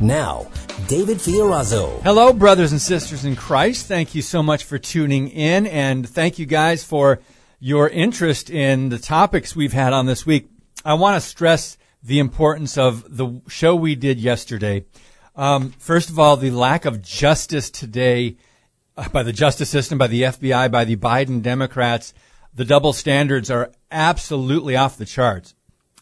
Now, David Fiorazo. Hello, brothers and sisters in Christ. Thank you so much for tuning in, and thank you guys for your interest in the topics we've had on this week. I want to stress the importance of the show we did yesterday. Um, first of all, the lack of justice today uh, by the justice system, by the FBI, by the Biden Democrats, the double standards are absolutely off the charts.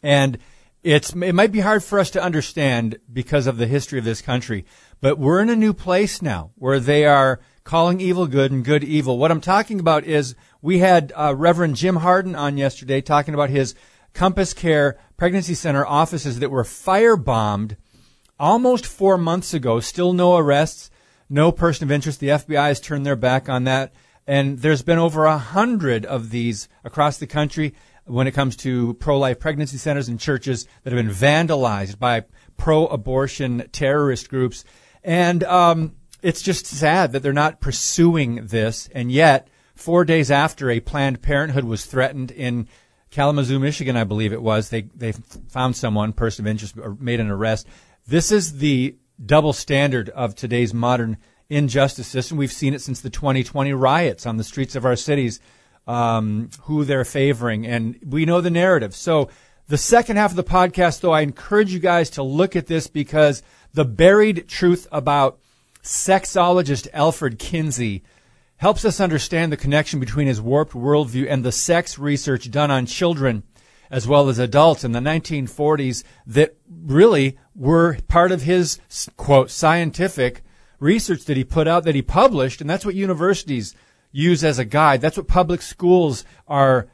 And it's, it might be hard for us to understand because of the history of this country, but we're in a new place now where they are calling evil good and good evil. What I'm talking about is we had uh, Reverend Jim Harden on yesterday talking about his Compass Care Pregnancy Center offices that were firebombed almost four months ago. Still no arrests, no person of interest. The FBI has turned their back on that. And there's been over a hundred of these across the country when it comes to pro-life pregnancy centers and churches that have been vandalized by pro-abortion terrorist groups. And um, it's just sad that they're not pursuing this. And yet, four days after a Planned Parenthood was threatened in Kalamazoo, Michigan, I believe it was, they they found someone, person of interest, made an arrest. This is the double standard of today's modern injustice system. We've seen it since the 2020 riots on the streets of our cities um, who they're favoring, and we know the narrative. So the second half of the podcast, though, I encourage you guys to look at this because the buried truth about sexologist Alfred Kinsey helps us understand the connection between his warped worldview and the sex research done on children as well as adults in the 1940s that really were part of his quote scientific research that he put out that he published and that's what universities use as a guide. That's what public schools are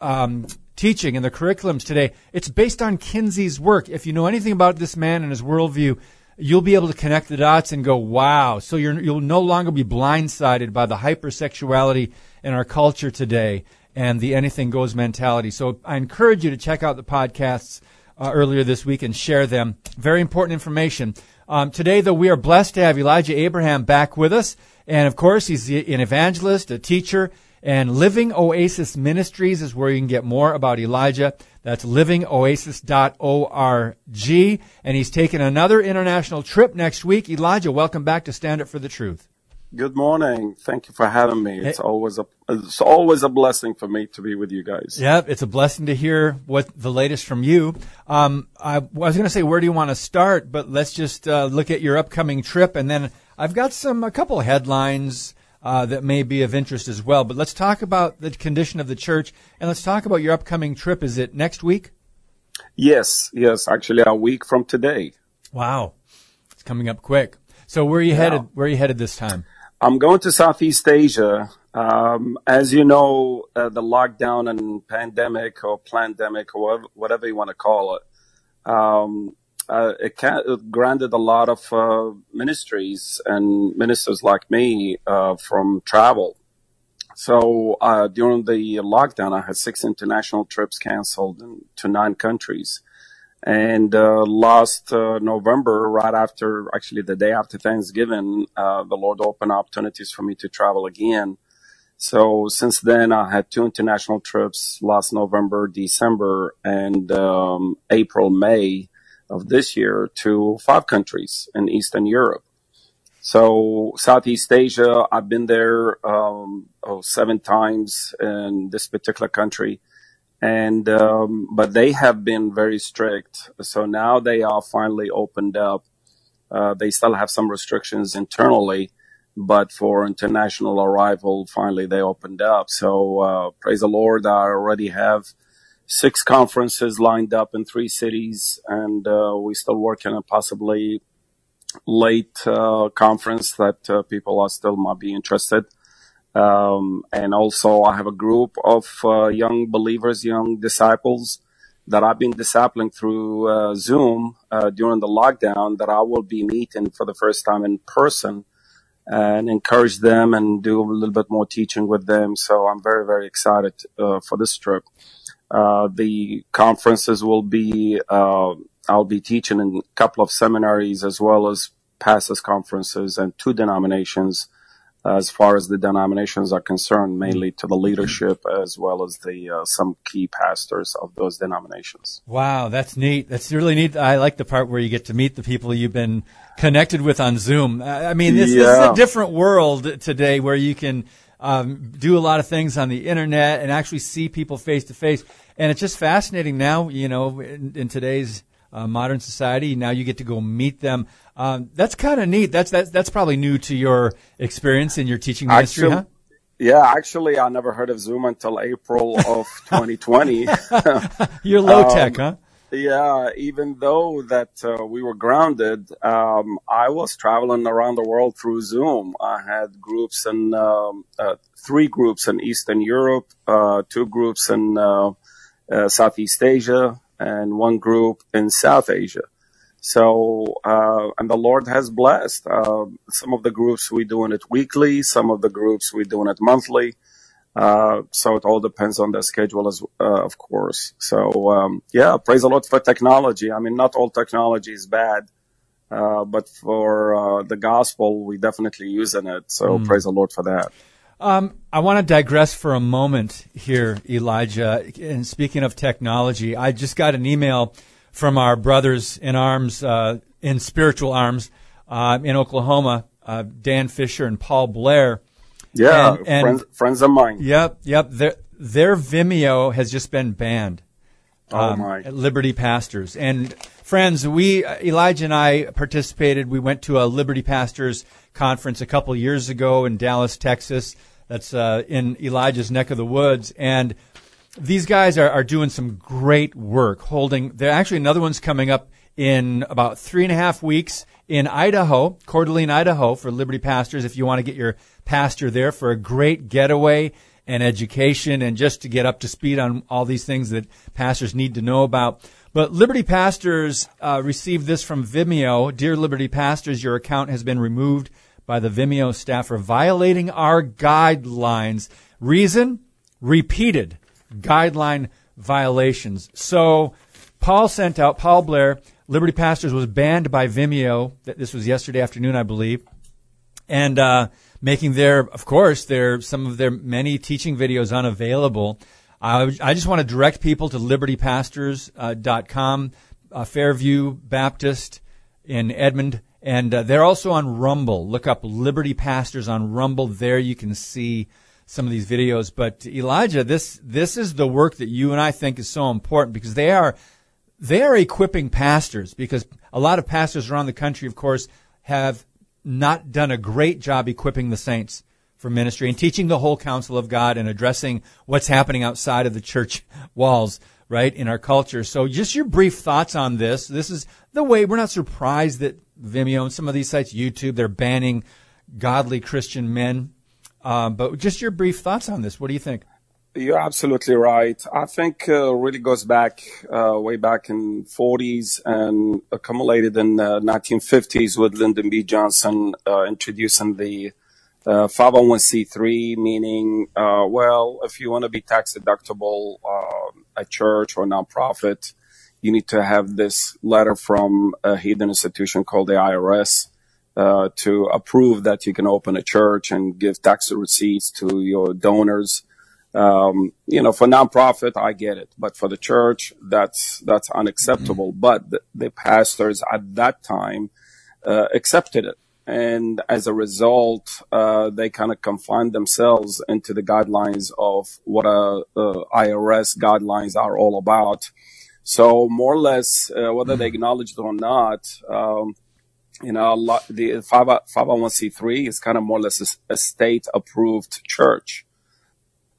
um, teaching in the curriculums today. It's based on Kinsey's work. If you know anything about this man and his worldview, you'll be able to connect the dots and go, wow. So you will no longer be blindsided by the hypersexuality in our culture today and the anything goes mentality. So I encourage you to check out the podcasts uh, earlier this week and share them. Very important information. Um, today, though, we are blessed to have Elijah Abraham back with us. And of course, he's an evangelist, a teacher, and Living Oasis Ministries is where you can get more about Elijah. That's livingoasis.org. And he's taking another international trip next week. Elijah, welcome back to Stand Up for the Truth. Good morning. Thank you for having me. It's hey. always a it's always a blessing for me to be with you guys. Yeah, it's a blessing to hear what the latest from you. Um, I, I was going to say where do you want to start, but let's just uh, look at your upcoming trip, and then I've got some a couple of headlines uh, that may be of interest as well. But let's talk about the condition of the church, and let's talk about your upcoming trip. Is it next week? Yes, yes, actually a week from today. Wow, it's coming up quick. So where are you yeah. headed? Where are you headed this time? I'm going to Southeast Asia. Um, as you know, uh, the lockdown and pandemic or pandemic or whatever, you want to call it, um, uh, it, can, it, granted a lot of uh, ministries and ministers like me uh, from travel. So uh, during the lockdown, I had six international trips canceled to nine countries. And uh, last uh, November, right after, actually the day after Thanksgiving, uh, the Lord opened opportunities for me to travel again. So since then, I had two international trips last November, December, and um, April, May of this year to five countries in Eastern Europe. So Southeast Asia, I've been there um, oh, seven times in this particular country and um, but they have been very strict. So now they are finally opened up. Uh, they still have some restrictions internally, but for international arrival, finally they opened up. So uh, praise the Lord, I already have six conferences lined up in three cities, and uh, we're still working on possibly late uh, conference that uh, people are still might be interested. Um, and also I have a group of uh, young believers, young disciples that I've been discipling through uh, Zoom uh, during the lockdown that I will be meeting for the first time in person and encourage them and do a little bit more teaching with them. So I'm very, very excited uh, for this trip. Uh, the conferences will be, uh, I'll be teaching in a couple of seminaries as well as pastors conferences and two denominations as far as the denominations are concerned, mainly to the leadership as well as the uh, some key pastors of those denominations. Wow, that's neat. That's really neat. I like the part where you get to meet the people you've been connected with on Zoom. I mean, this, yeah. this is a different world today where you can um, do a lot of things on the internet and actually see people face to face. And it's just fascinating now, you know, in, in today's uh, modern society. Now you get to go meet them. Um, that's kind of neat. That's that's that's probably new to your experience in your teaching ministry, actually, huh? Yeah, actually, I never heard of Zoom until April of 2020. You're low um, tech, huh? Yeah, even though that uh, we were grounded, um, I was traveling around the world through Zoom. I had groups in um, uh, three groups in Eastern Europe, uh, two groups in uh, uh, Southeast Asia, and one group in South Asia. So, uh, and the Lord has blessed. Uh, some of the groups we're doing it weekly, some of the groups we're doing it monthly. Uh, so it all depends on the schedule as, uh, of course. So, um, yeah, praise the Lord for technology. I mean, not all technology is bad. Uh, but for, uh, the gospel, we definitely using it. So mm. praise the Lord for that. Um, I want to digress for a moment here, Elijah. And speaking of technology, I just got an email from our brothers in arms, uh, in spiritual arms, uh, in Oklahoma, uh, Dan Fisher and Paul Blair. Yeah, and, and friends, friends, of mine. Yep, yep. Their, their Vimeo has just been banned. Oh um, my! Liberty Pastors and friends, we Elijah and I participated. We went to a Liberty Pastors conference a couple years ago in Dallas, Texas. That's uh, in Elijah's neck of the woods, and these guys are, are doing some great work holding. There actually another one's coming up in about three and a half weeks in Idaho, Coeur d'Alene, Idaho, for Liberty Pastors. If you want to get your pastor there for a great getaway and education and just to get up to speed on all these things that pastors need to know about. But Liberty Pastors uh, received this from Vimeo. Dear Liberty Pastors, your account has been removed by the Vimeo staff for violating our guidelines. Reason? Repeated guideline violations. So Paul sent out, Paul Blair, Liberty Pastors was banned by Vimeo. This was yesterday afternoon, I believe. And, uh, making their, of course, their, some of their many teaching videos unavailable. I, I just want to direct people to libertypastors.com, uh, Fairview Baptist in Edmond. And uh, they're also on Rumble. Look up Liberty Pastors on Rumble. There you can see some of these videos. But Elijah, this this is the work that you and I think is so important because they are they are equipping pastors because a lot of pastors around the country, of course, have not done a great job equipping the saints for ministry and teaching the whole counsel of God and addressing what's happening outside of the church walls, right, in our culture. So just your brief thoughts on this. This is the way we're not surprised that Vimeo and some of these sites, YouTube, they're banning godly Christian men um, but just your brief thoughts on this. What do you think? You're absolutely right. I think uh, really goes back uh, way back in 40s and accumulated in the 1950s with Lyndon B. Johnson uh, introducing the 501c3, uh, meaning, uh, well, if you want to be tax deductible uh, a church or nonprofit, you need to have this letter from a hidden institution called the IRS uh, to approve that you can open a church and give tax receipts to your donors. Um, you know, for nonprofit, I get it, but for the church, that's that's unacceptable. Mm-hmm. But the, the, pastors at that time uh, accepted it, and as a result, uh, they kind of confined themselves into the guidelines of what a, a IRS guidelines are all about. So more or less, uh, whether they mm-hmm. acknowledge it or not. Um, you know, lot, the 501c3 is kind of more or less a, a state approved church.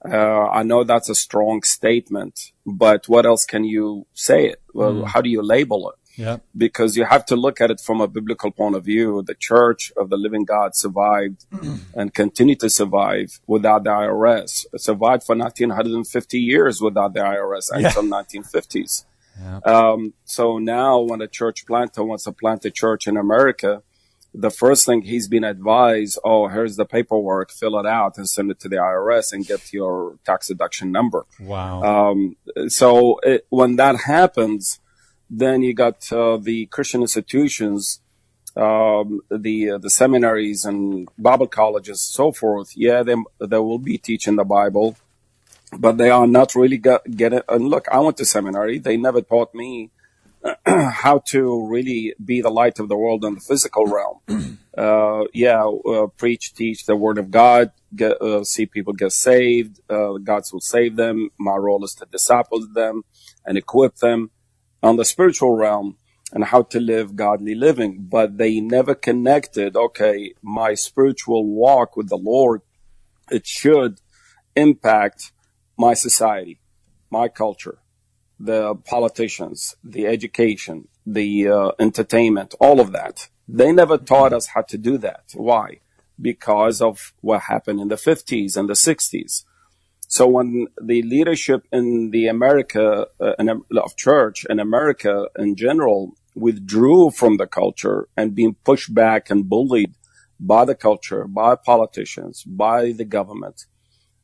Uh, I know that's a strong statement, but what else can you say it? Well, mm. how do you label it? Yeah. Because you have to look at it from a biblical point of view. The church of the living God survived and continued to survive without the IRS. It survived for 1950 years without the IRS until 1950s. Yeah. Um, so now when a church planter wants to plant a church in America, the first thing he's been advised, oh, here's the paperwork, fill it out and send it to the IRS and get your tax deduction number. Wow. Um, so it, when that happens, then you got uh, the Christian institutions, um, the uh, the seminaries and Bible colleges, so forth. Yeah, they they will be teaching the Bible, but they are not really get, get it. And look, I went to seminary. They never taught me how to really be the light of the world in the physical realm. Uh, yeah, uh, preach, teach the word of God, get, uh, see people get saved. Uh, God will save them. My role is to disciple them and equip them on the spiritual realm and how to live godly living. But they never connected, okay, my spiritual walk with the Lord, it should impact my society, my culture, the politicians, the education, the uh, entertainment, all of that. They never taught us how to do that. Why? Because of what happened in the 50s and the 60s. So when the leadership in the America uh, in, of church and America in general withdrew from the culture and being pushed back and bullied by the culture, by politicians, by the government,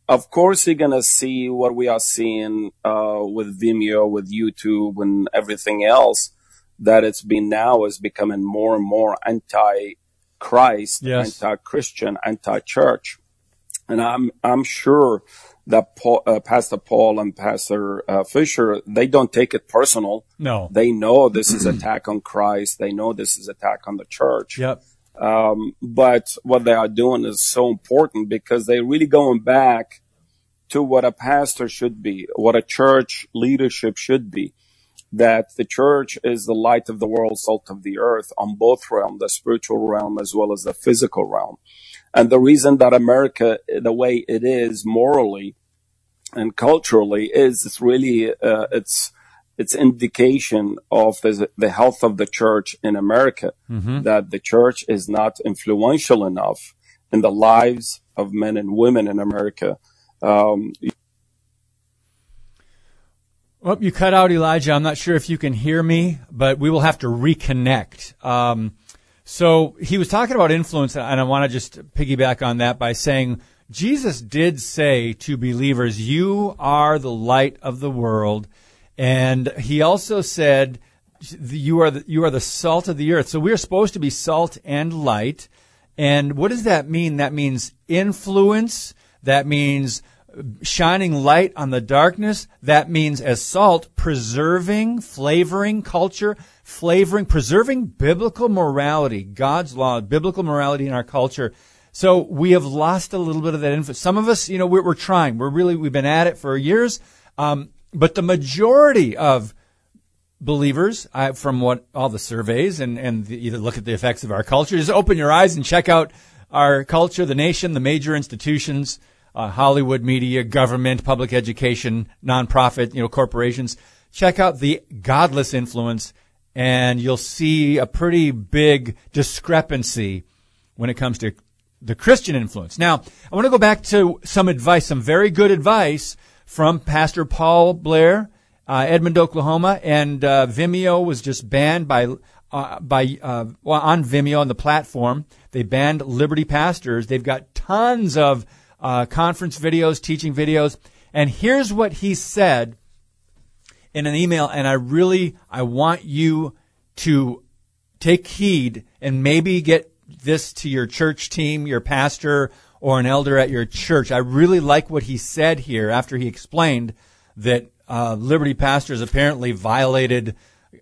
of course you're gonna see what we are seeing uh, with Vimeo, with YouTube, and everything else. That it's been now is becoming more and more anti-Christ, Yes. anti-Christian, anti-church, and I'm I'm sure that Paul, uh, Pastor Paul and Pastor uh, Fisher they don't take it personal. no. They know this is attack on Christ. They know this is attack on the church. Yep. Um, but what they are doing is so important because they're really going back to what a pastor should be, what a church leadership should be. That the church is the light of the world, salt of the earth on both realm, the spiritual realm as well as the physical realm. And the reason that America, the way it is morally and culturally is it's really, uh, it's, it's indication of the, the health of the church in America, that the church is not influential enough in the lives of men and women in America. Um, Well, you cut out Elijah. I'm not sure if you can hear me, but we will have to reconnect. Um, so he was talking about influence, and I want to just piggyback on that by saying Jesus did say to believers, "You are the light of the world," and he also said, "You are the, you are the salt of the earth." So we are supposed to be salt and light. And what does that mean? That means influence. That means shining light on the darkness. That means as salt, preserving, flavoring culture, flavoring, preserving biblical morality, God's law, biblical morality in our culture. So we have lost a little bit of that influence. Some of us, you know, we're, we're trying. We're really, we've been at it for years. Um, but the majority of believers, I, from what all the surveys and, and the, you look at the effects of our culture, just open your eyes and check out our culture, the nation, the major institutions, uh, Hollywood media, government, public education, nonprofit, you know, corporations. Check out the godless influence and you'll see a pretty big discrepancy when it comes to the Christian influence. Now, I want to go back to some advice, some very good advice from Pastor Paul Blair, uh, Edmond, Oklahoma, and uh, Vimeo was just banned by uh, by uh, well, on Vimeo on the platform. They banned Liberty Pastors. They've got tons of uh, conference videos, teaching videos, and here's what he said in an email. And I really I want you to take heed and maybe get this to your church team, your pastor, or an elder at your church. I really like what he said here after he explained that uh, Liberty pastors apparently violated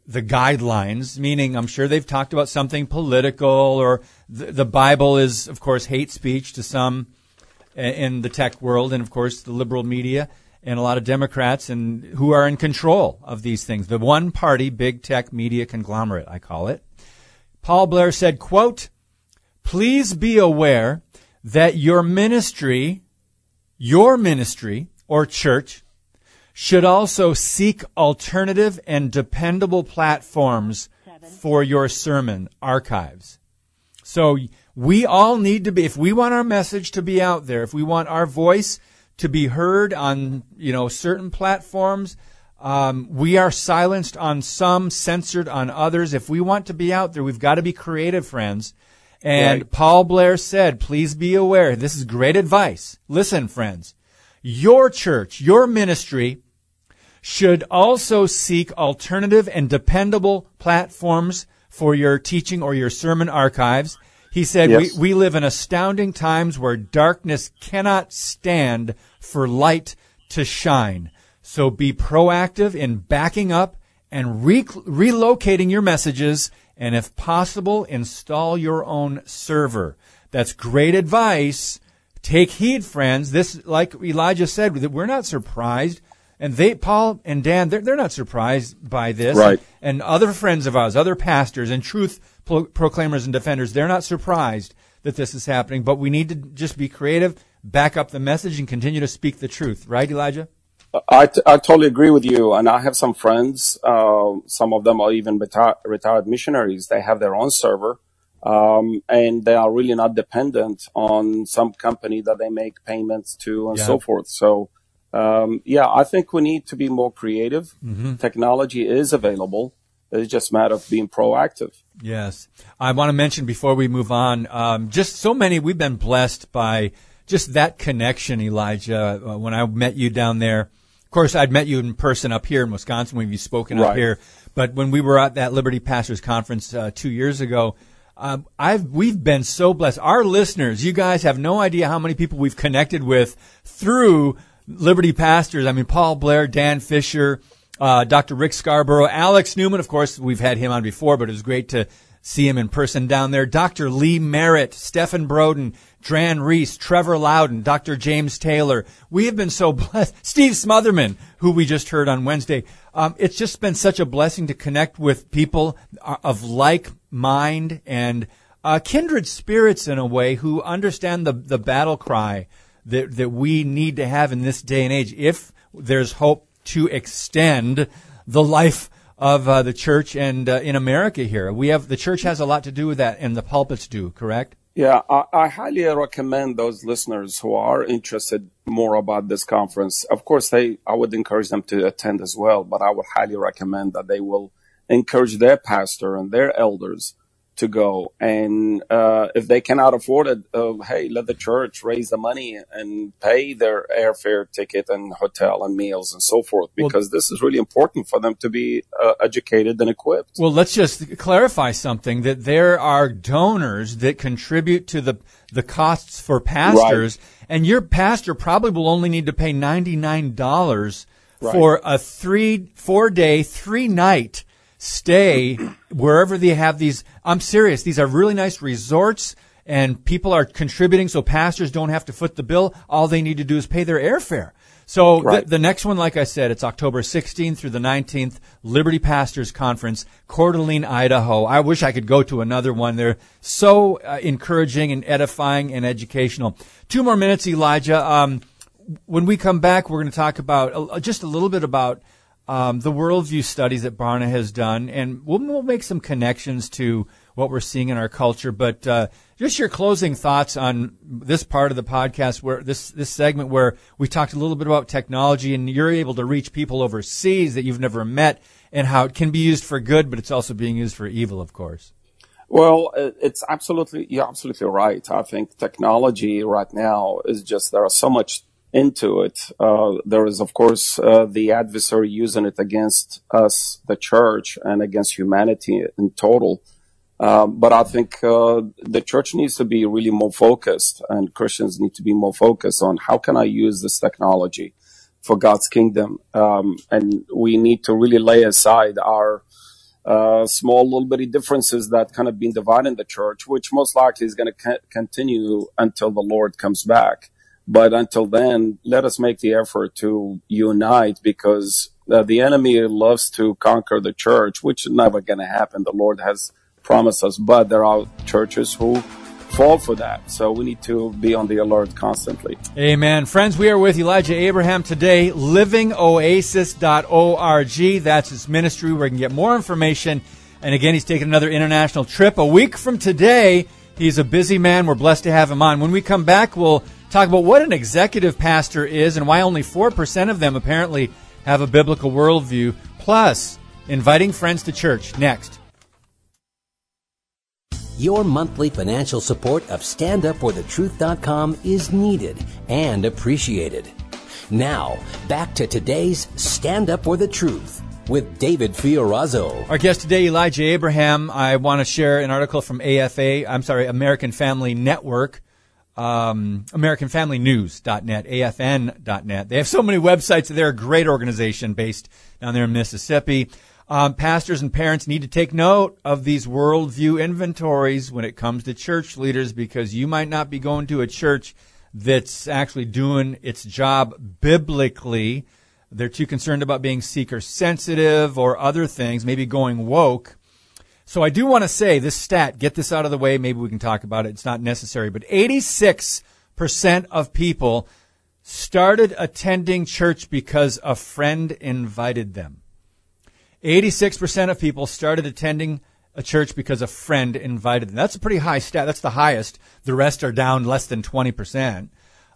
the guidelines, meaning I'm sure they've talked about something political or the, the Bible is, of course, hate speech to some in the tech world and, of course, the liberal media and a lot of Democrats and who are in control of these things. The one party big tech media conglomerate, I call it. Paul Blair said, quote, please be aware that your ministry, your ministry or church should also seek alternative and dependable platforms for your sermon archives. So we all need to be, if we want our message to be out there, if we want our voice to be heard on, you know, certain platforms, Um, we are silenced on some, censored on others. If we want to be out there, we've got to be creative, friends. And Right. Paul Blair said, please be aware. This is great advice. Listen, friends. Your church, your ministry should also seek alternative and dependable platforms for your teaching or your sermon archives. He said, Yes. we, we live in astounding times where darkness cannot stand for light to shine. So be proactive in backing up and re- relocating your messages and if possible, install your own server. That's great advice. Take heed, friends. This, like Elijah said, that we're not surprised. And they, Paul and Dan, they're, they're not surprised by this. Right. And other friends of ours, other pastors and truth pro- proclaimers and defenders, they're not surprised that this is happening. But we need to just be creative, back up the message, and continue to speak the truth. Right, Elijah? I, t- I totally agree with you. And I have some friends, uh, some of them are even reti- retired missionaries. They have their own server. Um, and they are really not dependent on some company that they make payments to and Yeah. so forth. So, um, yeah, I think we need to be more creative. Technology is available. It's just a matter of being proactive. Yes. I want to mention before we move on, um, just so many, we've been blessed by just that connection, Elijah. Uh, when I met you down there, course, I'd met you in person up here in Wisconsin when you've spoken up here. But when we were at that Liberty Pastors Conference uh, two years ago, um, I've we've been so blessed. Our listeners, you guys have no idea how many people we've connected with through Liberty Pastors. I mean, Paul Blair, Dan Fisher, uh, Dr. Rick Scarborough, Alex Newman. Of course, we've had him on before, but it was great to see him in person down there. Dr. Lee Merritt, Stephen Broden, Dran Reese, Trevor Loudon, Dr. James Taylor. We have been so blessed. Steve Smotherman, who we just heard on Wednesday. Um, it's just been such a blessing to connect with people uh, of like mind and uh, kindred spirits in a way who understand the, the battle cry that, that we need to have in this day and age if there's hope to extend the life of uh, the church and uh, in America here. We have the church has a lot to do with that, and the pulpits do. Correct? Yeah, I, I highly recommend those listeners who are interested more about this conference. Of course, they I would encourage them to attend as well, but I would highly recommend that they will encourage their pastor and their elders to go. And uh, if they cannot afford it, uh, hey, let the church raise the money and pay their airfare ticket and hotel and meals and so forth, Well- because this is really important for them to be uh, educated and equipped. Well, let's just clarify something that there are donors that contribute to the the costs for pastors, and your pastor probably will only need to pay ninety nine dollars Right. for a three four day three night stay wherever they have these. I'm serious; these are really nice resorts. And people are contributing, so pastors don't have to foot the bill. All they need to do is pay their airfare. So the, the next one, like I said, it's October 16th through the 19th, Liberty Pastors Conference, Coeur d'Alene, Idaho. I wish I could go to another one. They're so uh, encouraging and edifying and educational. Two more minutes, Elijah. Um, when we come back, we're going to talk about uh, just a little bit about um, the worldview studies that Barna has done, and we'll, we'll make some connections to what we're seeing in our culture. But uh, just your closing thoughts on this part of the podcast, where this this segment where we talked a little bit about technology, and you're able to reach people overseas that you've never met, and how it can be used for good, but it's also being used for evil, of course. Well, it's absolutely, you're absolutely right. I think technology right now is just, there are so much into it. Uh, there is, of course, uh, the adversary using it against us, the church, and against humanity in total. Um, but I think uh, the church needs to be really more focused, and Christians need to be more focused on how can I use this technology for God's kingdom. Um, and we need to really lay aside our uh, small little bitty differences that kind of been dividing the church, which most likely is going to co- continue until the Lord comes back. But until then, let us make the effort to unite because uh, the enemy loves to conquer the church, which is never going to happen. The Lord has promised us, but there are churches who fall for that. So we need to be on the alert constantly. Amen. Friends, we are with Elijah Abraham today, livingoasis.org. That's his ministry where you can get more information. And again, he's taking another international trip. A week from today, he's a busy man. We're blessed to have him on. When we come back, we'll talk about what an executive pastor is and why only 4% of them apparently have a biblical worldview, plus inviting friends to church. Next. Your monthly financial support of StandUpForTheTruth.com is needed and appreciated. Now, back to today's Stand Up for the Truth with David Fiorazo. Our guest today, Elijah Abraham. I want to share an article from AFA, I'm sorry, American Family Network, um, AmericanFamilyNews.net, AFN.net. They have so many websites. They're a great organization based down there in Mississippi. Um, pastors and parents need to take note of these worldview inventories when it comes to church leaders because you might not be going to a church that's actually doing its job biblically. They're too concerned about being seeker sensitive or other things, maybe going woke. So I do want to say this stat, get this out of the way. Maybe we can talk about it. It's not necessary, but 86% of people started attending church because a friend invited them. 86% of people started attending a church because a friend invited them. That's a pretty high stat. That's the highest. The rest are down less than 20%.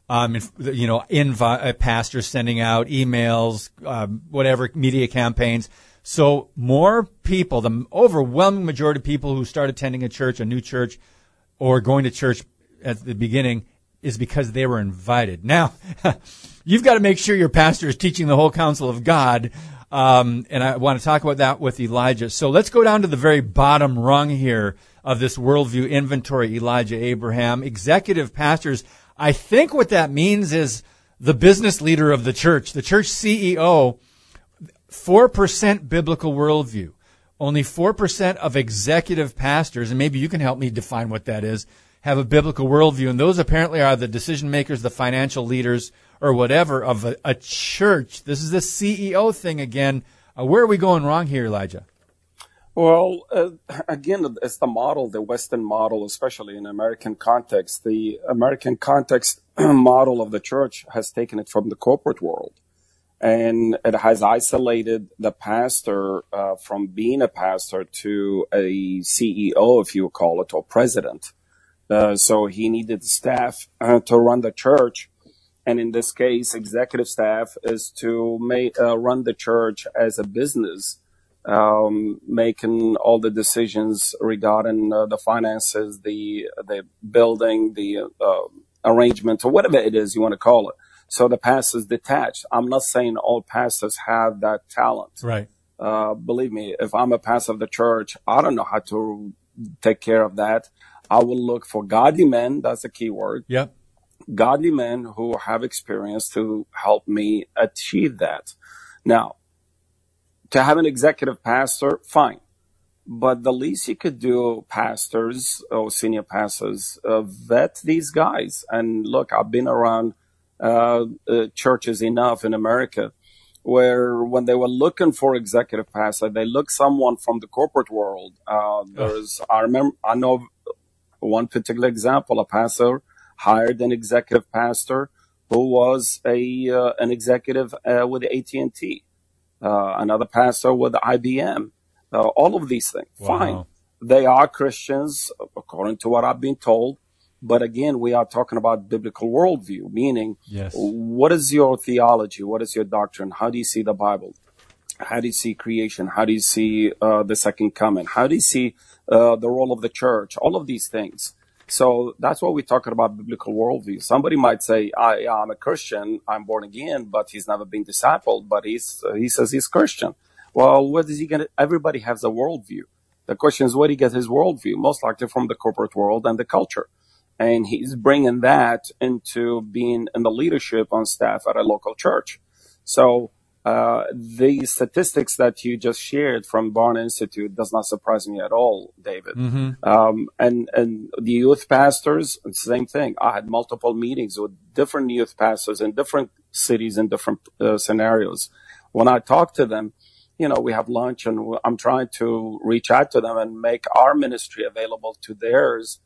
Um, you know, invi- uh, pastors sending out emails, um, whatever media campaigns. So more people, the overwhelming majority of people who start attending a church, a new church, or going to church at the beginning is because they were invited. Now, you've got to make sure your pastor is teaching the whole counsel of God um, and I want to talk about that with Elijah. So let's go down to the very bottom rung here of this worldview inventory, Elijah Abraham. Executive pastors, I think what that means is the business leader of the church, the church CEO, 4% biblical worldview. Only 4% of executive pastors, and maybe you can help me define what that is, have a biblical worldview. And those apparently are the decision makers, the financial leaders, or whatever of a, a church. This is the CEO thing again. Uh, where are we going wrong here, Elijah? Well, uh, again, it's the model, the Western model, especially in American context. The American context model of the church has taken it from the corporate world. And it has isolated the pastor uh, from being a pastor to a CEO, if you call it, or president. Uh, so he needed staff uh, to run the church and in this case, executive staff is to make, uh, run the church as a business, um, making all the decisions regarding uh, the finances, the the building, the uh, arrangement, or whatever it is you want to call it. So the pastor's detached. I'm not saying all pastors have that talent. Right. Uh, believe me, if I'm a pastor of the church, I don't know how to take care of that. I will look for godly men. That's a key word. Yep godly men who have experience to help me achieve that. Now, to have an executive pastor, fine. But the least you could do, pastors or senior pastors, uh, vet these guys. And look, I've been around uh, uh, churches enough in America where when they were looking for executive pastor, they looked someone from the corporate world. Uh, there's, I remember, I know one particular example, a pastor hired an executive pastor who was a uh, an executive uh, with AT&T, uh, another pastor with IBM. Uh, all of these things, wow. fine. They are Christians, according to what I've been told. But again, we are talking about biblical worldview, meaning yes. what is your theology? What is your doctrine? How do you see the Bible? How do you see creation? How do you see uh, the second coming? How do you see uh, the role of the church? All of these things. So that's what we're talking about biblical worldview. Somebody might say, I, am a Christian, I'm born again, but he's never been discipled, but he's, uh, he says he's Christian. Well, where does he get it? Everybody has a worldview. The question is, where do he get his worldview? Most likely from the corporate world and the culture. And he's bringing that into being in the leadership on staff at a local church. So uh, the statistics that you just shared from Barna Institute does not surprise me at all, David. Mm-hmm. Um, and and the youth pastors, same thing. I had multiple meetings with different youth pastors in different cities in different uh, scenarios. When I talk to them, you know, we have lunch, and I'm trying to reach out to them and make our ministry available to theirs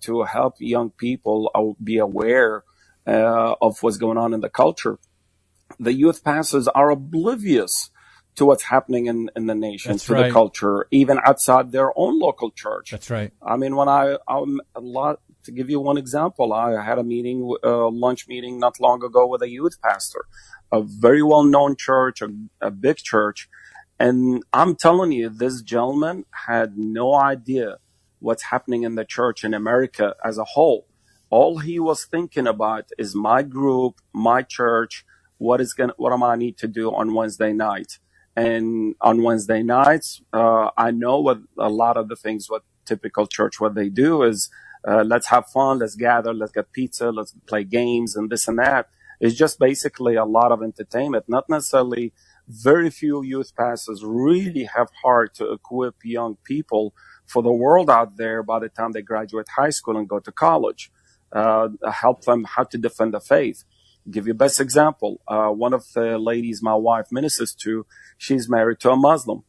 to help young people uh, be aware uh, of what's going on in the culture the youth pastors are oblivious to what's happening in, in the nation, That's to right. the culture, even outside their own local church. That's right. I mean, when I, I'm a lot, to give you one example, I had a meeting, a lunch meeting not long ago with a youth pastor. a very well known church, a, a big church. And I'm telling you, this gentleman had no idea what's happening in the church in America as a whole. All he was thinking about is my group, my church, what is going what am I need to do on Wednesday night? And on Wednesday nights, uh, I know what a lot of the things what typical church what they do is uh, let's have fun, let's gather, let's get pizza, let's play games and this and that. It's just basically a lot of entertainment, not necessarily very few youth pastors really have heart to equip young people for the world out there by the time they graduate high school and go to college. Uh, help them how to defend the faith. Give you best example. Uh, one of the ladies my wife ministers to, she's married to a Muslim.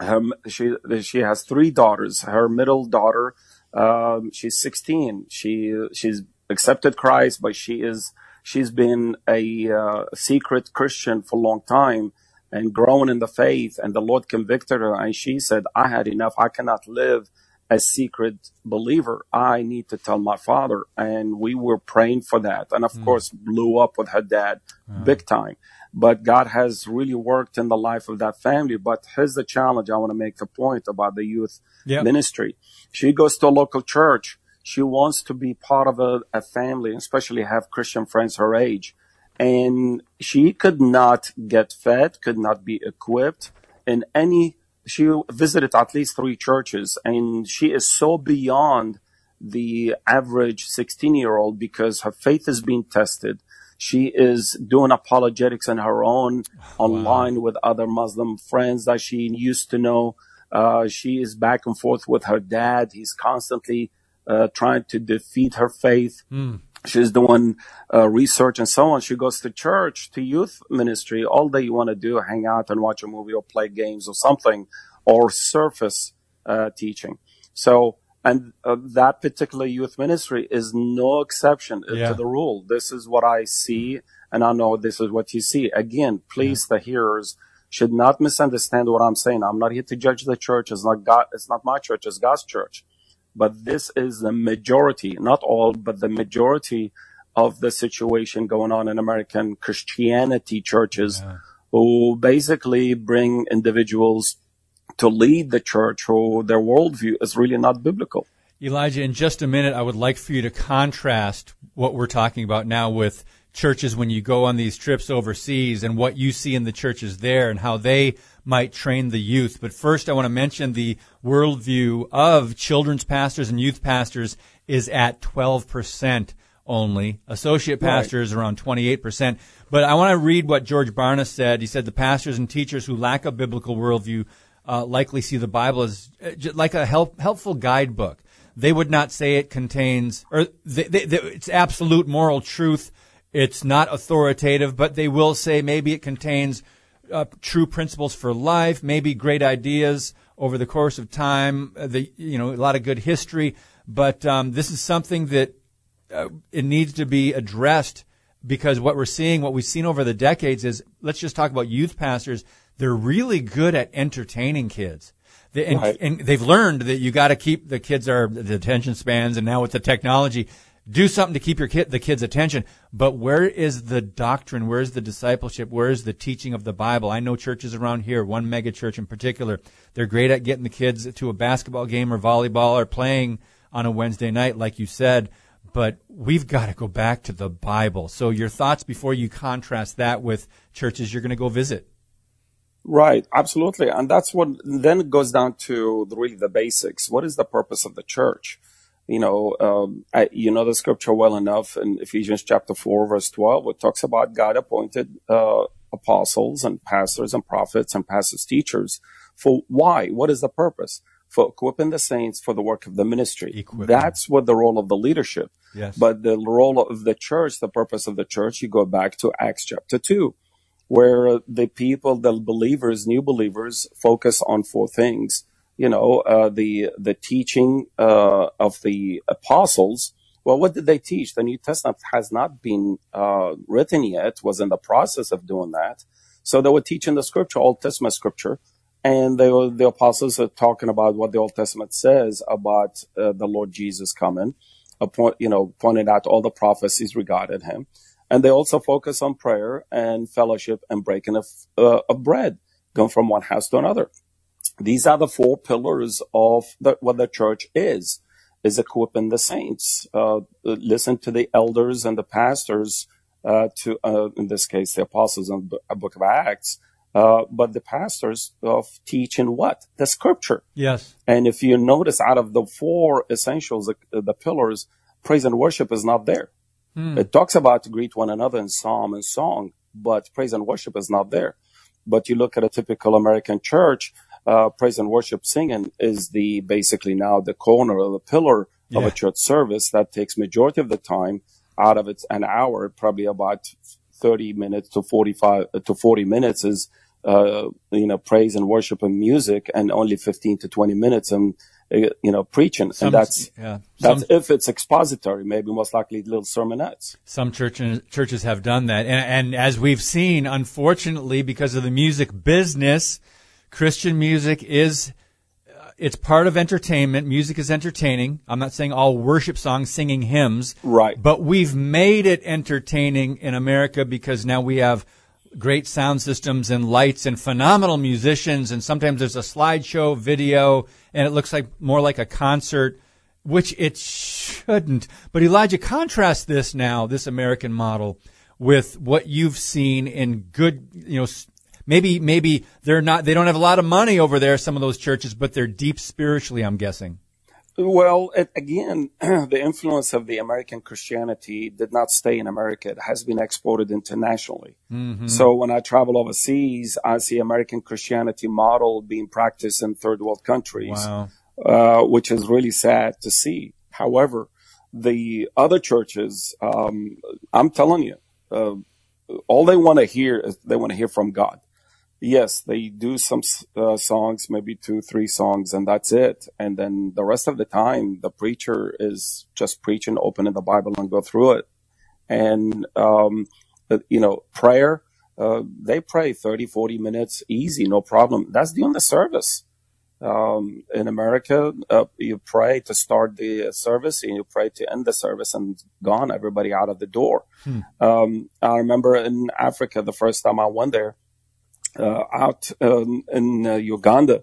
Her, she she has three daughters. Her middle daughter, um, she's 16. She she's accepted Christ, but she is she's been a uh, secret Christian for a long time and grown in the faith. And the Lord convicted her, and she said, "I had enough. I cannot live." a secret believer. I need to tell my father. And we were praying for that. And of mm. course, blew up with her dad mm. big time. But God has really worked in the life of that family. But here's the challenge. I want to make a point about the youth yep. ministry. She goes to a local church. She wants to be part of a, a family, especially have Christian friends her age. And she could not get fed, could not be equipped in any she visited at least three churches and she is so beyond the average 16 year old because her faith is being tested. She is doing apologetics on her own online with other Muslim friends that she used to know. Uh, she is back and forth with her dad. He's constantly uh, trying to defeat her faith. Mm. She's doing uh, research and so on. She goes to church, to youth ministry. All they want to do, hang out and watch a movie or play games or something, or surface uh, teaching. So, and uh, that particular youth ministry is no exception yeah. to the rule. This is what I see, and I know this is what you see. Again, please, yeah. the hearers should not misunderstand what I'm saying. I'm not here to judge the church. It's not God. It's not my church. It's God's church but this is the majority, not all, but the majority of the situation going on in American Christianity churches yeah. who basically bring individuals to lead the church who their worldview is really not biblical. Elijah, in just a minute, I would like for you to contrast what we're talking about now with churches when you go on these trips overseas and what you see in the churches there and how they might train the youth. But first, I want to mention the worldview of children's pastors and youth pastors is at 12% only. Associate pastors right. around 28%. But I want to read what George Barna said. He said the pastors and teachers who lack a biblical worldview uh, likely see the Bible as uh, like a help, helpful guidebook. They would not say it contains, or they, they, they, it's absolute moral truth. It's not authoritative, but they will say maybe it contains uh, true principles for life, maybe great ideas over the course of time, uh, the, you know, a lot of good history. But um, this is something that uh, it needs to be addressed because what we're seeing, what we've seen over the decades is, let's just talk about youth pastors. They're really good at entertaining kids. They, and, right. and, they've learned that you got to keep the kids are the attention spans, and now with the technology, do something to keep your kid, the kids' attention. But where is the doctrine? Where is the discipleship? Where is the teaching of the Bible? I know churches around here, one mega church in particular, they're great at getting the kids to a basketball game or volleyball or playing on a Wednesday night, like you said. But we've got to go back to the Bible. So your thoughts before you contrast that with churches you're going to go visit. Right, absolutely. And that's what then goes down to really the basics. What is the purpose of the church? You know, um, I, you know the scripture well enough in Ephesians chapter 4, verse 12, it talks about God appointed uh, apostles and pastors and prophets and pastors teachers. For why? What is the purpose? For equipping the saints for the work of the ministry. Equipping. That's what the role of the leadership. Yes. But the role of the church, the purpose of the church, you go back to Acts chapter 2, where the people, the believers, new believers, focus on four things you know, uh, the the teaching uh, of the apostles. Well, what did they teach? The New Testament has not been uh, written yet; was in the process of doing that. So they were teaching the Scripture, Old Testament Scripture, and they were, the apostles are talking about what the Old Testament says about uh, the Lord Jesus coming. Point, you know, pointed out all the prophecies regarding him. and they also focus on prayer and fellowship and breaking of, uh, of bread, going from one house to another. These are the four pillars of the, what the church is, is equipping the saints. Uh, listen to the elders and the pastors, uh, to, uh, in this case, the apostles in the book of Acts, uh, but the pastors of teaching what? The scripture. Yes. And if you notice out of the four essentials, the, the pillars, praise and worship is not there. Hmm. It talks about to greet one another in psalm and song, but praise and worship is not there. But you look at a typical American church, uh, praise and worship singing is the basically now the corner or the pillar yeah. of a church service that takes majority of the time out of it an hour, probably about 30 minutes to 45 to 40 minutes is uh, you know, praise and worship and music and only 15 to 20 minutes and, uh, you know, preaching. Some, and that's, yeah. Some, that's if it's expository, maybe most likely little sermonettes. Some churches, churches have done that. And, and as we've seen, unfortunately, because of the music business, Christian music is, uh, it's part of entertainment. Music is entertaining. I'm not saying all worship songs, singing hymns. Right. But we've made it entertaining in America because now we have great sound systems and lights and phenomenal musicians. And sometimes there's a slideshow video and it looks like more like a concert, which it shouldn't. But Elijah, contrast this now, this American model with what you've seen in good, you know, maybe, maybe they're not, they don't have a lot of money over there, some of those churches, but they're deep spiritually, I'm guessing. Well, it, again, the influence of the American Christianity did not stay in America. It has been exported internationally. Mm-hmm. So when I travel overseas, I see American Christianity model being practiced in third world countries, wow. uh, which is really sad to see. However, the other churches, um, I'm telling you, uh, all they want to hear is they want to hear from God yes, they do some uh, songs, maybe two, three songs, and that's it. And then the rest of the time, the preacher is just preaching, opening the Bible and go through it. And, um, you know, prayer, uh, they pray 30, 40 minutes easy, no problem. That's the only service. Um, in America, uh, you pray to start the service and you pray to end the service and gone, everybody out of the door. Hmm. Um, I remember in Africa, the first time I went there, uh, out um, in uh, Uganda.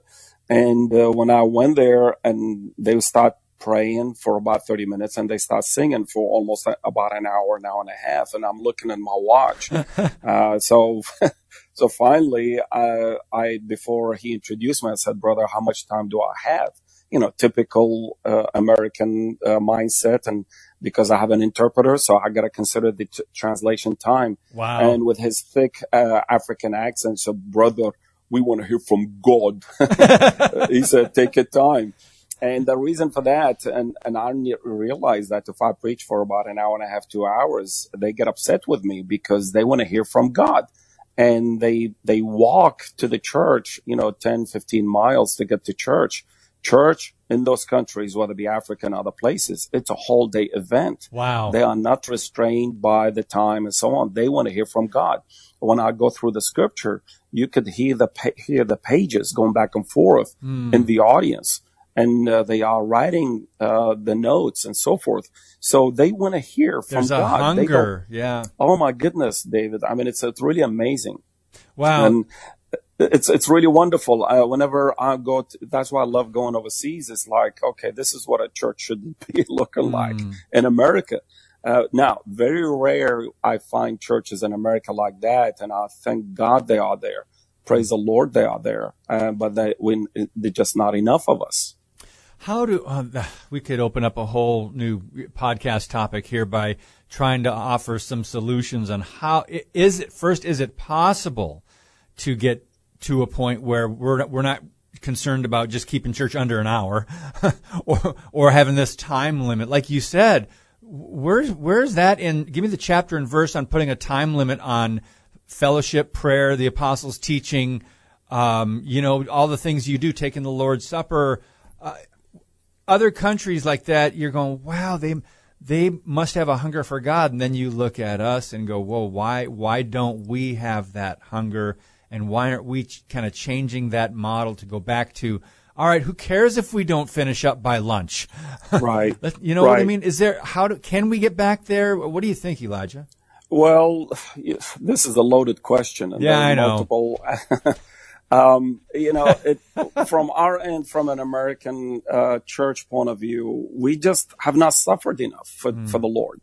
And uh, when I went there and they would start praying for about 30 minutes and they start singing for almost about an hour, an hour and a half. And I'm looking at my watch. uh, so, so finally, uh, I, before he introduced me, I said, brother, how much time do I have? You know, typical, uh, American, uh, mindset. And because I have an interpreter, so I got to consider the t- translation time. Wow. And with his thick uh, African accent, so brother, we want to hear from God. he said, take your time. And the reason for that, and, and I realized that if I preach for about an hour and a half, two hours, they get upset with me because they want to hear from God. And they, they walk to the church, you know, 10, 15 miles to get to church. Church in those countries, whether it be Africa and other places, it's a whole day event. Wow. They are not restrained by the time and so on. They want to hear from God. When I go through the scripture, you could hear the, hear the pages going back and forth mm. in the audience and uh, they are writing uh, the notes and so forth. So they want to hear from There's God. A hunger, yeah. Oh my goodness, David! I mean, it's it's really amazing. Wow. And it's it's really wonderful. Uh, whenever I go, to, that's why I love going overseas. It's like, okay, this is what a church should be looking mm. like in America. Uh, now, very rare I find churches in America like that, and I thank God they are there. Praise the Lord, they are there. Uh, but they, when they're just not enough of us. How do uh, we could open up a whole new podcast topic here by trying to offer some solutions on how is it first is it possible to get to a point where we're we're not concerned about just keeping church under an hour or or having this time limit. Like you said where's where's that in give me the chapter and verse on putting a time limit on fellowship prayer the apostles teaching um, you know all the things you do taking the lord's supper. Uh, other countries like that you're going wow they they must have a hunger for god. And then you look at us and go whoa why why don't we have that hunger and why aren't we kind of changing that model to go back to all right who cares if we don't finish up by lunch right you know right. what i mean is there how do can we get back there what do you think elijah Well, this is a loaded question. And yeah, I know. Multiple, um, you know, it, from our end, from an American uh, church point of view, we just have not suffered enough for, mm. for the Lord.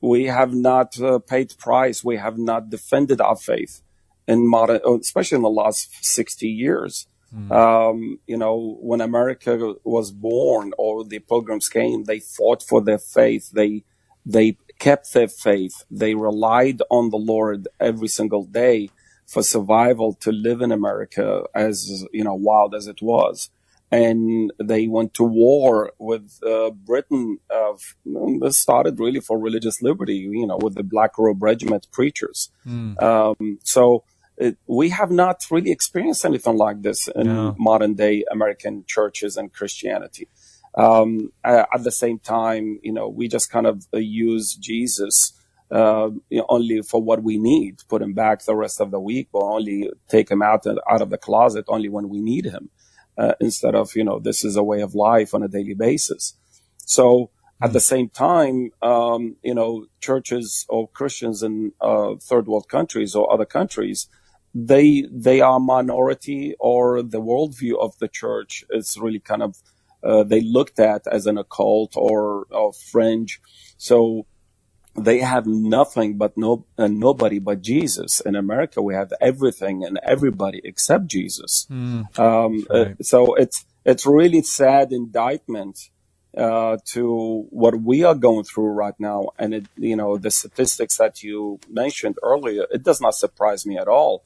We have not uh, paid price. We have not defended our faith in modern, especially in the last 60 years. Mm. Um, you know, when America was born or the pilgrims came, they fought for their faith. They, they kept their faith. They relied on the Lord every single day for survival to live in America as, you know, wild as it was. And they went to war with uh, Britain. Of this started really for religious liberty, you know, with the Black Robe Regiment preachers. Mm. Um, so it, we have not really experienced anything like this in no. modern day American churches and Christianity. Um, at the same time, you know, we just kind of uh, use Jesus uh, you know, only for what we need, put him back the rest of the week, or only take him out out of the closet only when we need him, uh, instead of you know this is a way of life on a daily basis. So at the same time, um, you know, churches or Christians in uh, third world countries or other countries, they they are minority, or the worldview of the church is really kind of uh, they looked at as an occult or, or fringe. So they have nothing but no uh, nobody but Jesus. In America, we have everything and everybody except Jesus. Mm, um, right. uh, so it's it's really sad indictment uh, to what we are going through right now. And it, you know, the statistics that you mentioned earlier, it does not surprise me at all.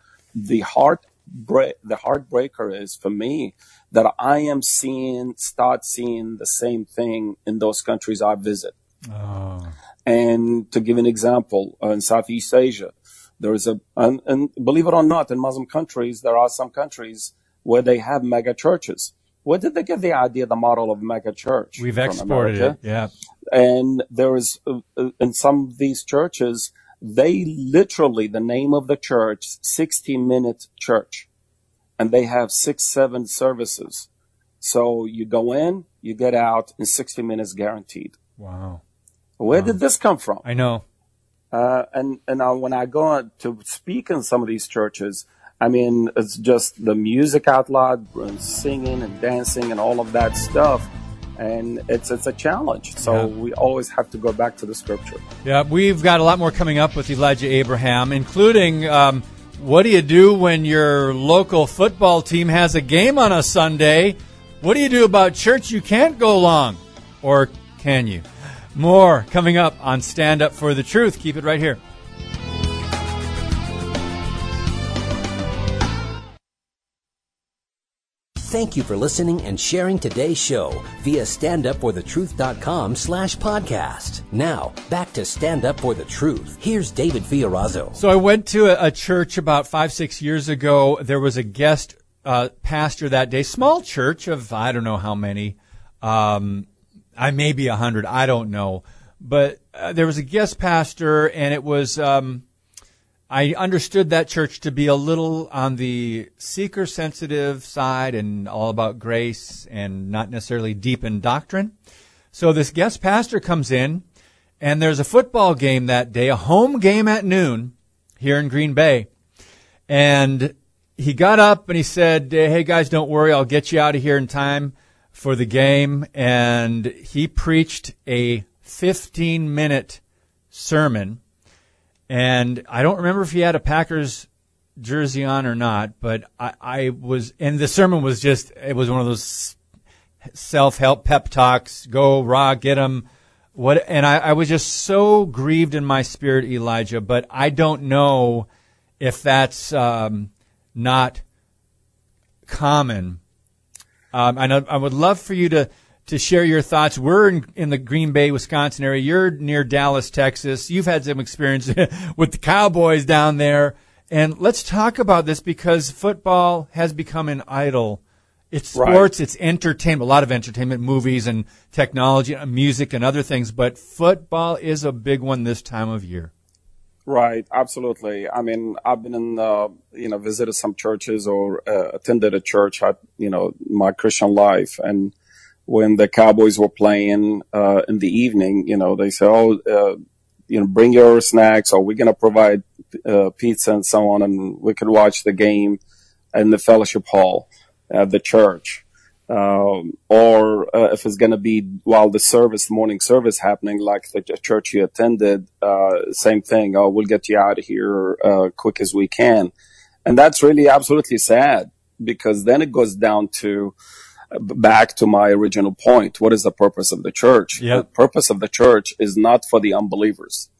The heart break, the heartbreaker is for me that I am seeing, start seeing the same thing in those countries I visit. Oh. And to give an example, uh, in Southeast Asia, there is a, and, and, believe it or not, in Muslim countries, there are some countries where they have mega churches. Where did they get the idea, the model of mega church? We've exported America? it, yeah. And there is, uh, uh, in some of these churches, they literally, the name of the church, 60 minute church and they have six, seven services. So you go in, you get out in 60 minutes guaranteed. Wow. Where wow. did this come from? I know. Uh, and, and now when I go to speak in some of these churches, I mean, it's just the music out loud and singing and dancing and all of that stuff. And it's, it's a challenge. So yeah. we always have to go back to the scripture. Yeah. We've got a lot more coming up with Elijah Abraham, including, um, what do you do when your local football team has a game on a Sunday? What do you do about church you can't go long? Or can you? More coming up on Stand Up for the Truth. Keep it right here. Thank you for listening and sharing today's show via standupforthetruth.com slash podcast. Now, back to Stand Up for the Truth. Here's David Fiorazo. So I went to a, a church about five, six years ago. There was a guest uh, pastor that day, small church of I don't know how many. Um, I may be a hundred. I don't know. But uh, there was a guest pastor and it was, um, I understood that church to be a little on the seeker sensitive side and all about grace and not necessarily deep in doctrine. So this guest pastor comes in and there's a football game that day, a home game at noon here in Green Bay. And he got up and he said, Hey guys, don't worry. I'll get you out of here in time for the game. And he preached a 15 minute sermon and I don't remember if he had a Packers jersey on or not, but I, I was, and the sermon was just, it was one of those self-help pep talks, go raw, get them. What, and I, I was just so grieved in my spirit, Elijah, but I don't know if that's, um, not common. Um, and I, I would love for you to, to share your thoughts. We're in, in, the Green Bay, Wisconsin area. You're near Dallas, Texas. You've had some experience with the Cowboys down there. And let's talk about this because football has become an idol. It's sports, right. it's entertainment, a lot of entertainment, movies and technology, music and other things, but football is a big one this time of year. Right, absolutely. I mean, I've been in, uh, you know, visited some churches or uh, attended a church you know, my Christian life. And when the Cowboys were playing uh, in the evening, you know, they said, "Oh, uh, you know, bring your snacks or we're going to provide uh, pizza and so on. And we could watch the game in the fellowship hall at the church. Um, or uh, if it's going to be while the service, morning service happening, like the church you attended, uh, same thing. Oh, we'll get you out of here uh, quick as we can, and that's really absolutely sad because then it goes down to back to my original point. What is the purpose of the church? Yep. The purpose of the church is not for the unbelievers.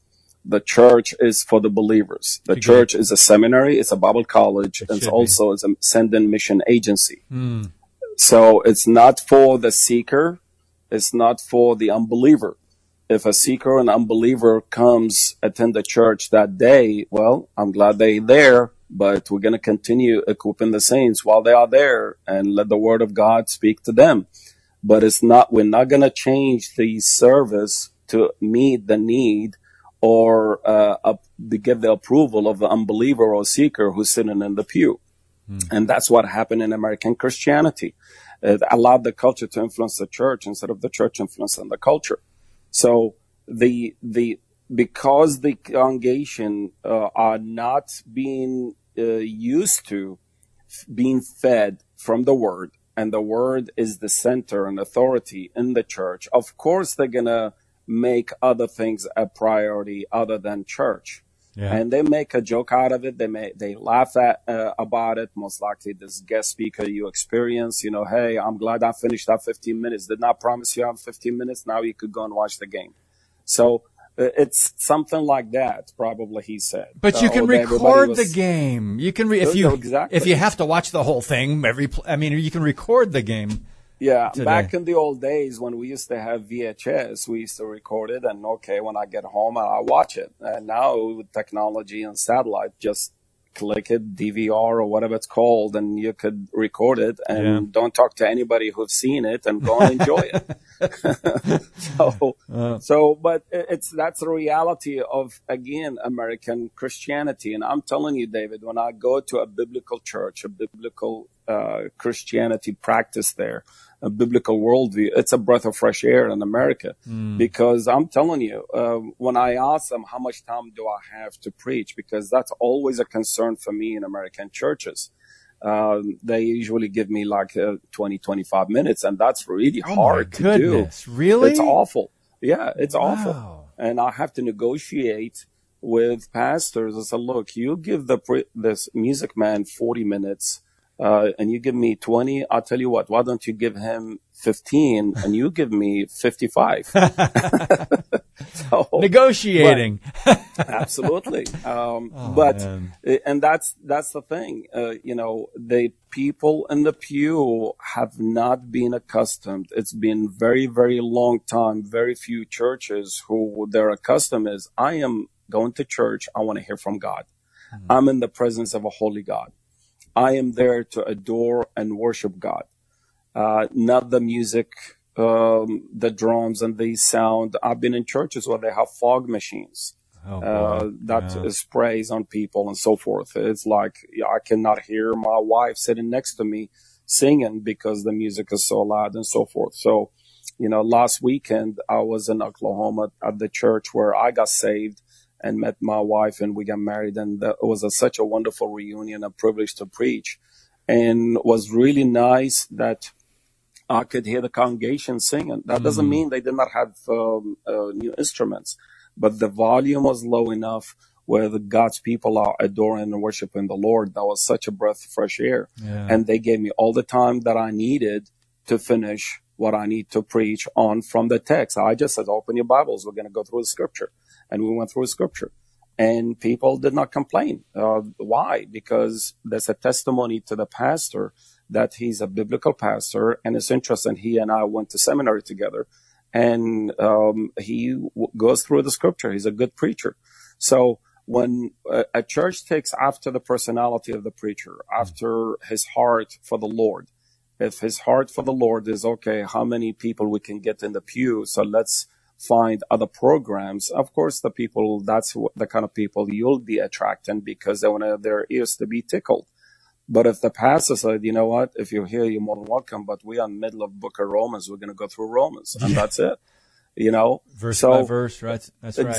The church is for the believers. The Okay. church is a seminary, it's a Bible college, It and it's also it's a send-in mission agency. Hmm. So it's not for the seeker. It's not for the unbeliever. If a seeker or an unbeliever comes attend the church that day, well, I'm glad they're there, but we're going to continue equipping the saints while they are there and let the word of God speak to them. But it's not, we're not going to change the service to meet the need or, uh, up, to give the approval of the unbeliever or seeker who's sitting in the pew. And that's what happened in American Christianity. It allowed the culture to influence the church instead of the church influencing the culture. So the the because the congregation uh, are not being uh, used to f- being fed from the word, and the word is the center and authority in the church. Of course, they're gonna make other things a priority other than church Yeah. and they make a joke out of it. They may they laugh at uh, about it. Most likely, this guest speaker you experience, you know, hey, I'm glad I finished that 15 minutes. Did not promise you have 15 minutes. Now you could go and watch the game. So it's something like that. Probably he said. But you Uh, can or record was- the game. You can re- if you exactly. if you have to watch the whole thing every. Pl- I mean, you can record the game. Yeah, today. back in the old days when we used to have VHS, we used to record it, and okay, when I get home, I watch it. And now with technology and satellite, just click it, DVR or whatever it's called, and you could record it, and Yeah. don't talk to anybody who's seen it, and go and enjoy it. so, Uh, so, but it's that's the reality of again American Christianity, and I'm telling you, David, when I go to a biblical church, a biblical uh, Christianity practice there, a biblical worldview, it's a breath of fresh air in America. Because I'm telling you, uh, when I ask them how much time do I have to preach, because that's always a concern for me in American churches. Um, they usually give me like uh, 20, 25 minutes, and that's really oh hard to do. Really? It's awful. Yeah, it's Wow. awful. And I have to negotiate with pastors. I said, look, you give the pre- this music man 40 minutes, uh, and you give me 20. I'll tell you what, why don't you give him 15 and you give me 55? so, Negotiating. absolutely. Um, Oh, but, man. and that's, that's the thing. Uh, you know, the people in the pew have not been accustomed. It's been very, very long time, very few churches who their accustomed is, I am going to church. I want to hear from God. I'm in the presence of a holy God. I am there to adore and worship God. Uh, not the music, um, the drums and the sound. I've been in churches where they have fog machines oh, uh, that Yeah. sprays on people and so forth. It's like I cannot hear my wife sitting next to me singing because the music is so loud and so forth. So, you know, last weekend I was in Oklahoma at the church where I got saved and met my wife and we got married and that- it was a, such a wonderful reunion, a privilege to preach and it was really nice that I could hear the congregation singing. That doesn't mean they did not have um, uh, new instruments, but the volume was low enough where the God's people are adoring and worshiping the Lord. That was such a breath of fresh air. Yeah. And they gave me all the time that I needed to finish what I need to preach on from the text. I just said, open your Bibles. We're going to go through the scripture. And we went through scripture and people did not complain. Uh, why? Because there's a testimony to the pastor that he's a biblical pastor, and it's interesting. He and I went to seminary together, and um, he w- goes through the scripture. He's a good preacher. So when a, a church takes after the personality of the preacher, after his heart for the Lord, if his heart for the Lord is okay, how many people we can get in the pew? So let's find other programs. Of course, the people, that's the kind of people you'll be attracting because they want their ears to be tickled. But if the pastor said, you know what, if you're here, you're more than welcome, but we are in the middle of book of Romans, we're going to go through Romans and that's it. You know? verse so- by verse, right? That's right.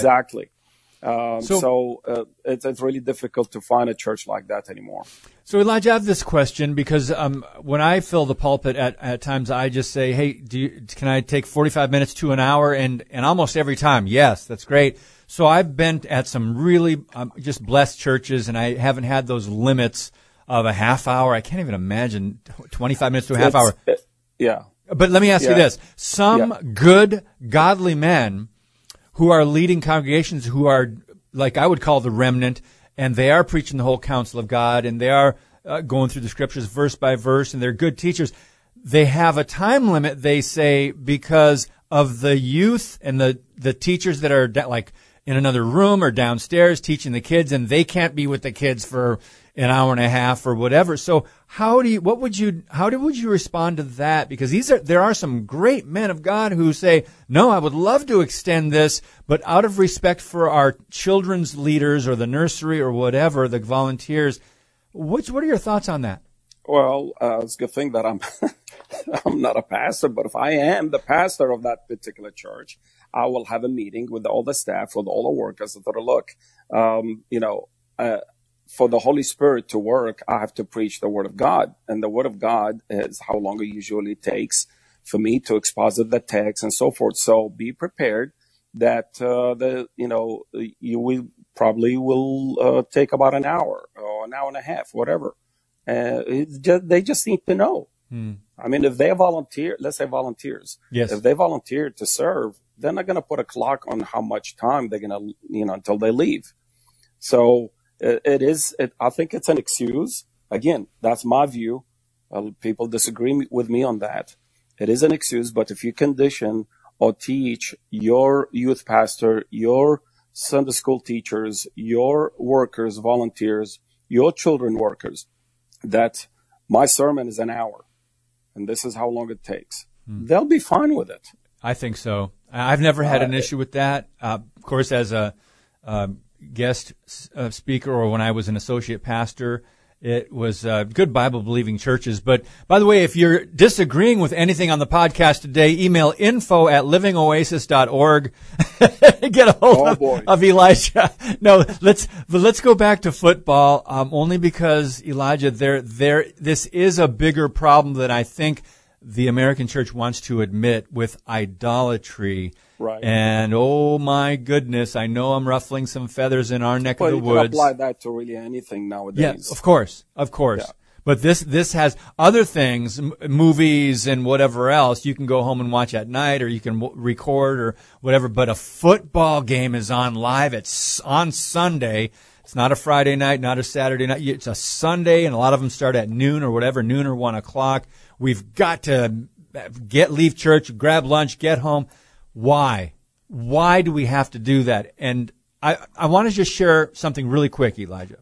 Um, so, so uh, it's, it's really difficult to find a church like that anymore. So Elijah, I have this question because um, when I fill the pulpit at, at times, I just say, "Hey, do you, can I take 45 minutes to an hour?" And and almost every time, yes, that's great. So I've been at some really um, just blessed churches, and I haven't had those limits of a half hour. I can't even imagine 25 minutes to a half It's- hour. it- yeah. But let me ask you this. Some Yeah. good, godly men who are leading congregations who are, like I would call the remnant, and they are preaching the whole counsel of God, and they are uh, going through the scriptures verse by verse, and they're good teachers. They have a time limit, they say, because of the youth and the, the teachers that are like in another room or downstairs teaching the kids, and they can't be with the kids for an hour and a half or whatever. So how do you, what would you, how do, would you respond to that? Because these are, there are some great men of God who say, no, I would love to extend this, but out of respect for our children's leaders or the nursery or whatever, the volunteers, what's, what are your thoughts on that? Well, uh, it's a good thing that I'm I'm not a pastor, but if I am the pastor of that particular church, I will have a meeting with all the staff, with all the workers, and sort of look, um, you know, uh, for the Holy Spirit to work, I have to preach the Word of God, and the Word of God is how long it usually takes for me to exposit the text and so forth. So be prepared that uh, the you know you will probably will uh, take about an hour or an hour and a half, whatever. Uh, just, they just need to know. I mean, if they volunteer, let's say volunteers, Yes. if they volunteer to serve, they're not going to put a clock on how much time they're going to, you know, until they leave. So it, it is, it, I think it's an excuse. Again, that's my view. Uh, people disagree with me on that. It is an excuse, but if you condition or teach your youth pastor, your Sunday school teachers, your workers, volunteers, your children workers, that my sermon is an hour and this is how long it takes, they'll be fine with it. I think so. I've never had an issue with that. Uh, of course, as a um, guest uh, speaker or when I was an associate pastor, it was uh, good Bible believing churches. But by the way, if you're disagreeing with anything on the podcast today, email info at livingoasis.org. Get a hold Oh, of, of Elijah. No, let's let's go back to football. Um, only because Elijah, there, there, this is a bigger problem than I think the American church wants to admit with idolatry. Right. And oh my goodness, I know I'm ruffling some feathers in our neck Well, of you the can woods. apply that to really anything nowadays. Yeah, of course, of course. Yeah. But this this has other things, m- movies and whatever else. You can go home and watch at night, or you can w- record or whatever. But a football game is on live. It's on Sunday. It's not a Friday night, not a Saturday night. It's a Sunday, and a lot of them start at noon or whatever, noon or one o'clock. We've got to get leave church, grab lunch, get home. Why? Why do we have to do that? And I I want to just share something really quick, Elijah.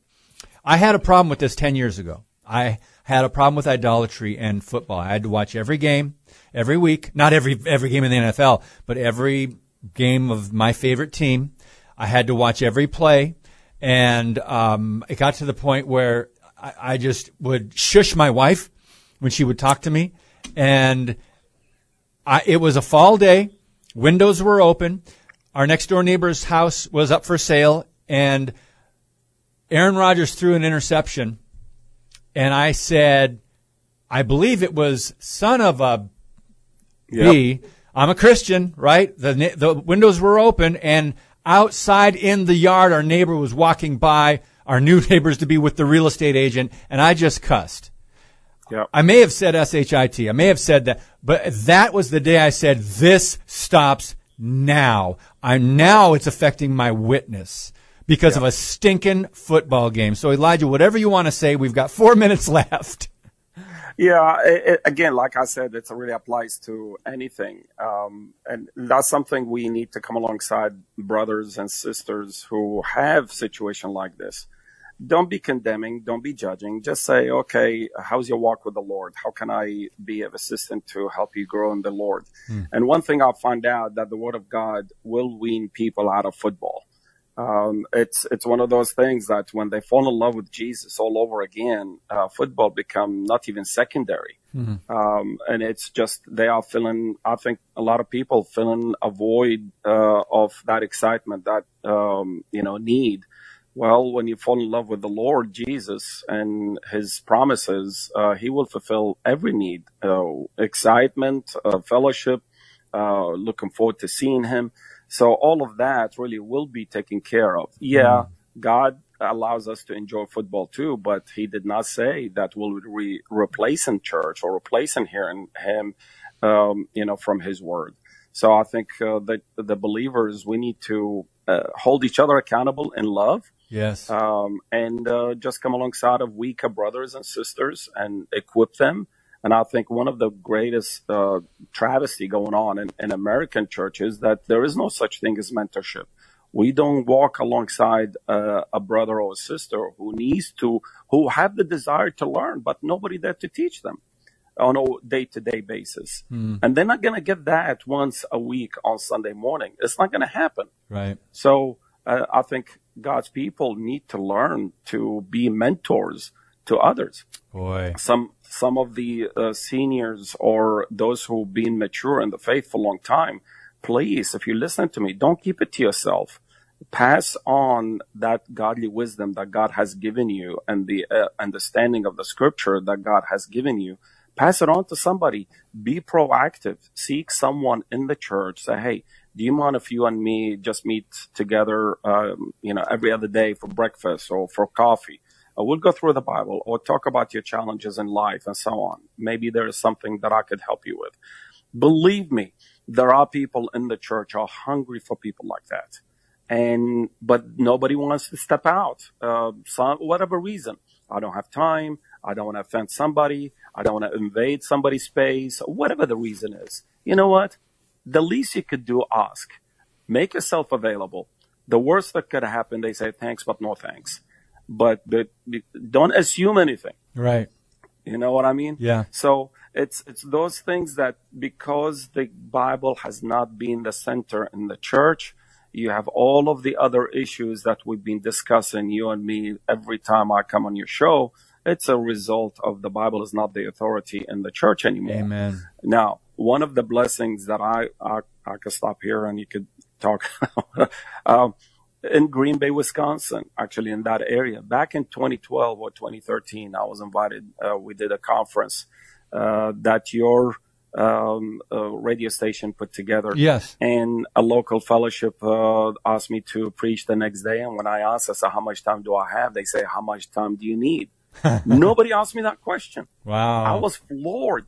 I had a problem with this 10 years ago. I had a problem with idolatry and football. I had to watch every game, every week, not every, every game in the NFL, but every game of my favorite team. I had to watch every play. And, um, it got to the point where I, I just would shush my wife when she would talk to me. And I, it was a fall day. Windows were open. Our next door neighbor's house was up for sale and Aaron Rodgers threw an interception, and I said, I believe it was son of a B. I'm a Christian, right? The the windows were open, and outside in the yard, our neighbor was walking by. Our new neighbors to be with the real estate agent, and I just cussed. Yeah. I may have said S-H-I-T. I may have said that, but that was the day I said, this stops now. I'm now it's affecting my witness because of a stinking football game. So Elijah, whatever you want to say, we've got four minutes left. Yeah, it, it, again, like I said, it really applies to anything. Um, and that's something we need to come alongside brothers and sisters who have situation like this. Don't be condemning. Don't be judging. Just say, okay, how's your walk with the Lord? How can I be of assistance to help you grow in the Lord? And one thing I'll find out that the word of God will wean people out of football. Um, it's it's one of those things that when they fall in love with Jesus all over again, uh, football become not even secondary, mm-hmm. um, and it's just they are feeling. I think a lot of people feeling a void uh, of that excitement, that um, you know need. Well, when you fall in love with the Lord Jesus and His promises, uh, He will fulfill every need, uh, excitement, uh, fellowship, uh, looking forward to seeing Him. So all of that really will be taken care of. Yeah, mm. God allows us to enjoy football too, but he did not say that we'll re- replace in church or replace in hearing him, um, you know, from his word. So I think uh, that the believers, we need to uh, hold each other accountable in love. Yes. Um, and uh, just come alongside of weaker brothers and sisters and equip them and I think one of the greatest uh, travesty going on in, in American churches that there is no such thing as mentorship. We don't walk alongside uh, a brother or a sister who needs to, who have the desire to learn, but nobody there to teach them on a day to day basis. Mm. And they're not going to get that once a week on Sunday morning. It's not going to happen. Right. So uh, I think God's people need to learn to be mentors to others. Boy. Some some of the uh, seniors or those who've been mature in the faith for a long time, please, if you listen to me, don't keep it to yourself. Pass on that godly wisdom that God has given you and the uh, understanding of the scripture that God has given you. Pass it on to somebody. Be proactive. Seek someone in the church. Say, hey, do you mind if you and me just meet together, um, you know, every other day for breakfast or for coffee? Uh, we'll go through the Bible or talk about your challenges in life and so on. Maybe there is something that I could help you with. Believe me, there are people in the church are hungry for people like that. And, but nobody wants to step out, uh, some, whatever reason. I don't have time. I don't want to offend somebody. I don't want to invade somebody's space, whatever the reason is. You know what? The least you could do, ask. Make yourself available. The worst that could happen, they say thanks, but no thanks but the, don't assume anything. Right. You know what I mean? Yeah. So it's it's those things that because the Bible has not been the center in the church, you have all of the other issues that we've been discussing, you and me, every time I come on your show. It's a result of the Bible is not the authority in the church anymore. Amen. Now, one of the blessings that I I, I could stop here and you could talk. um, in Green Bay, Wisconsin, actually in that area. Back in 2012 or 2013, I was invited. Uh, we did a conference uh, that your um, uh, radio station put together. Yes. And a local fellowship uh, asked me to preach the next day. And when I asked, I said, "How much time do I have?" They say, "How much time do you need?" Nobody asked me that question. Wow. I was floored.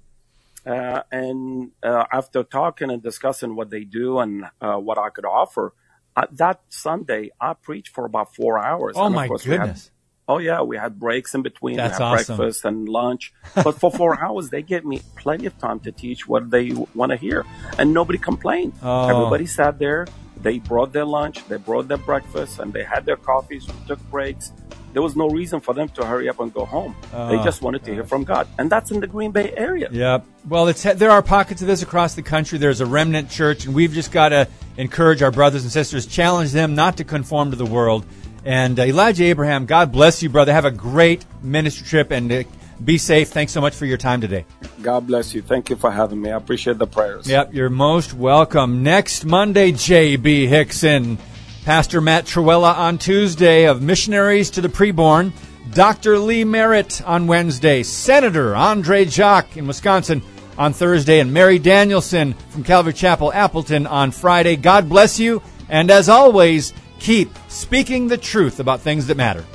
Uh, and uh, after talking and discussing what they do and what I could offer, uh, that Sunday, I preached for about four hours. Oh my goodness! Had, oh yeah, we had breaks in between. That's we had awesome. breakfast and lunch. But for four hours, they gave me plenty of time to teach what they want to hear, and nobody complained. Oh. Everybody sat there. They brought their lunch, they brought their breakfast, and they had their coffees. We took breaks there was no reason for them to hurry up and go home. they oh, just wanted to hear from God, and that's in the Green Bay area. Yeah. Well, it's there are pockets of this across the country. There's a remnant church, and we've just got to encourage our brothers and sisters, challenge them not to conform to the world. And uh, Elijah Abraham, God bless you, brother. Have a great ministry trip and uh, be safe. Thanks so much for your time today. God bless you. Thank you for having me. I appreciate the prayers. Yep, you're most welcome. Next Monday, J.B. Hixson. Pastor Matt Trewhella on Tuesday of Missionaries to the Preborn. Dr. Lee Merritt on Wednesday. Senator Andre Jacque in Wisconsin on Thursday. And Mary Danielson from Calvary Chapel, Appleton on Friday. God bless you. And as always, keep speaking the truth about things that matter.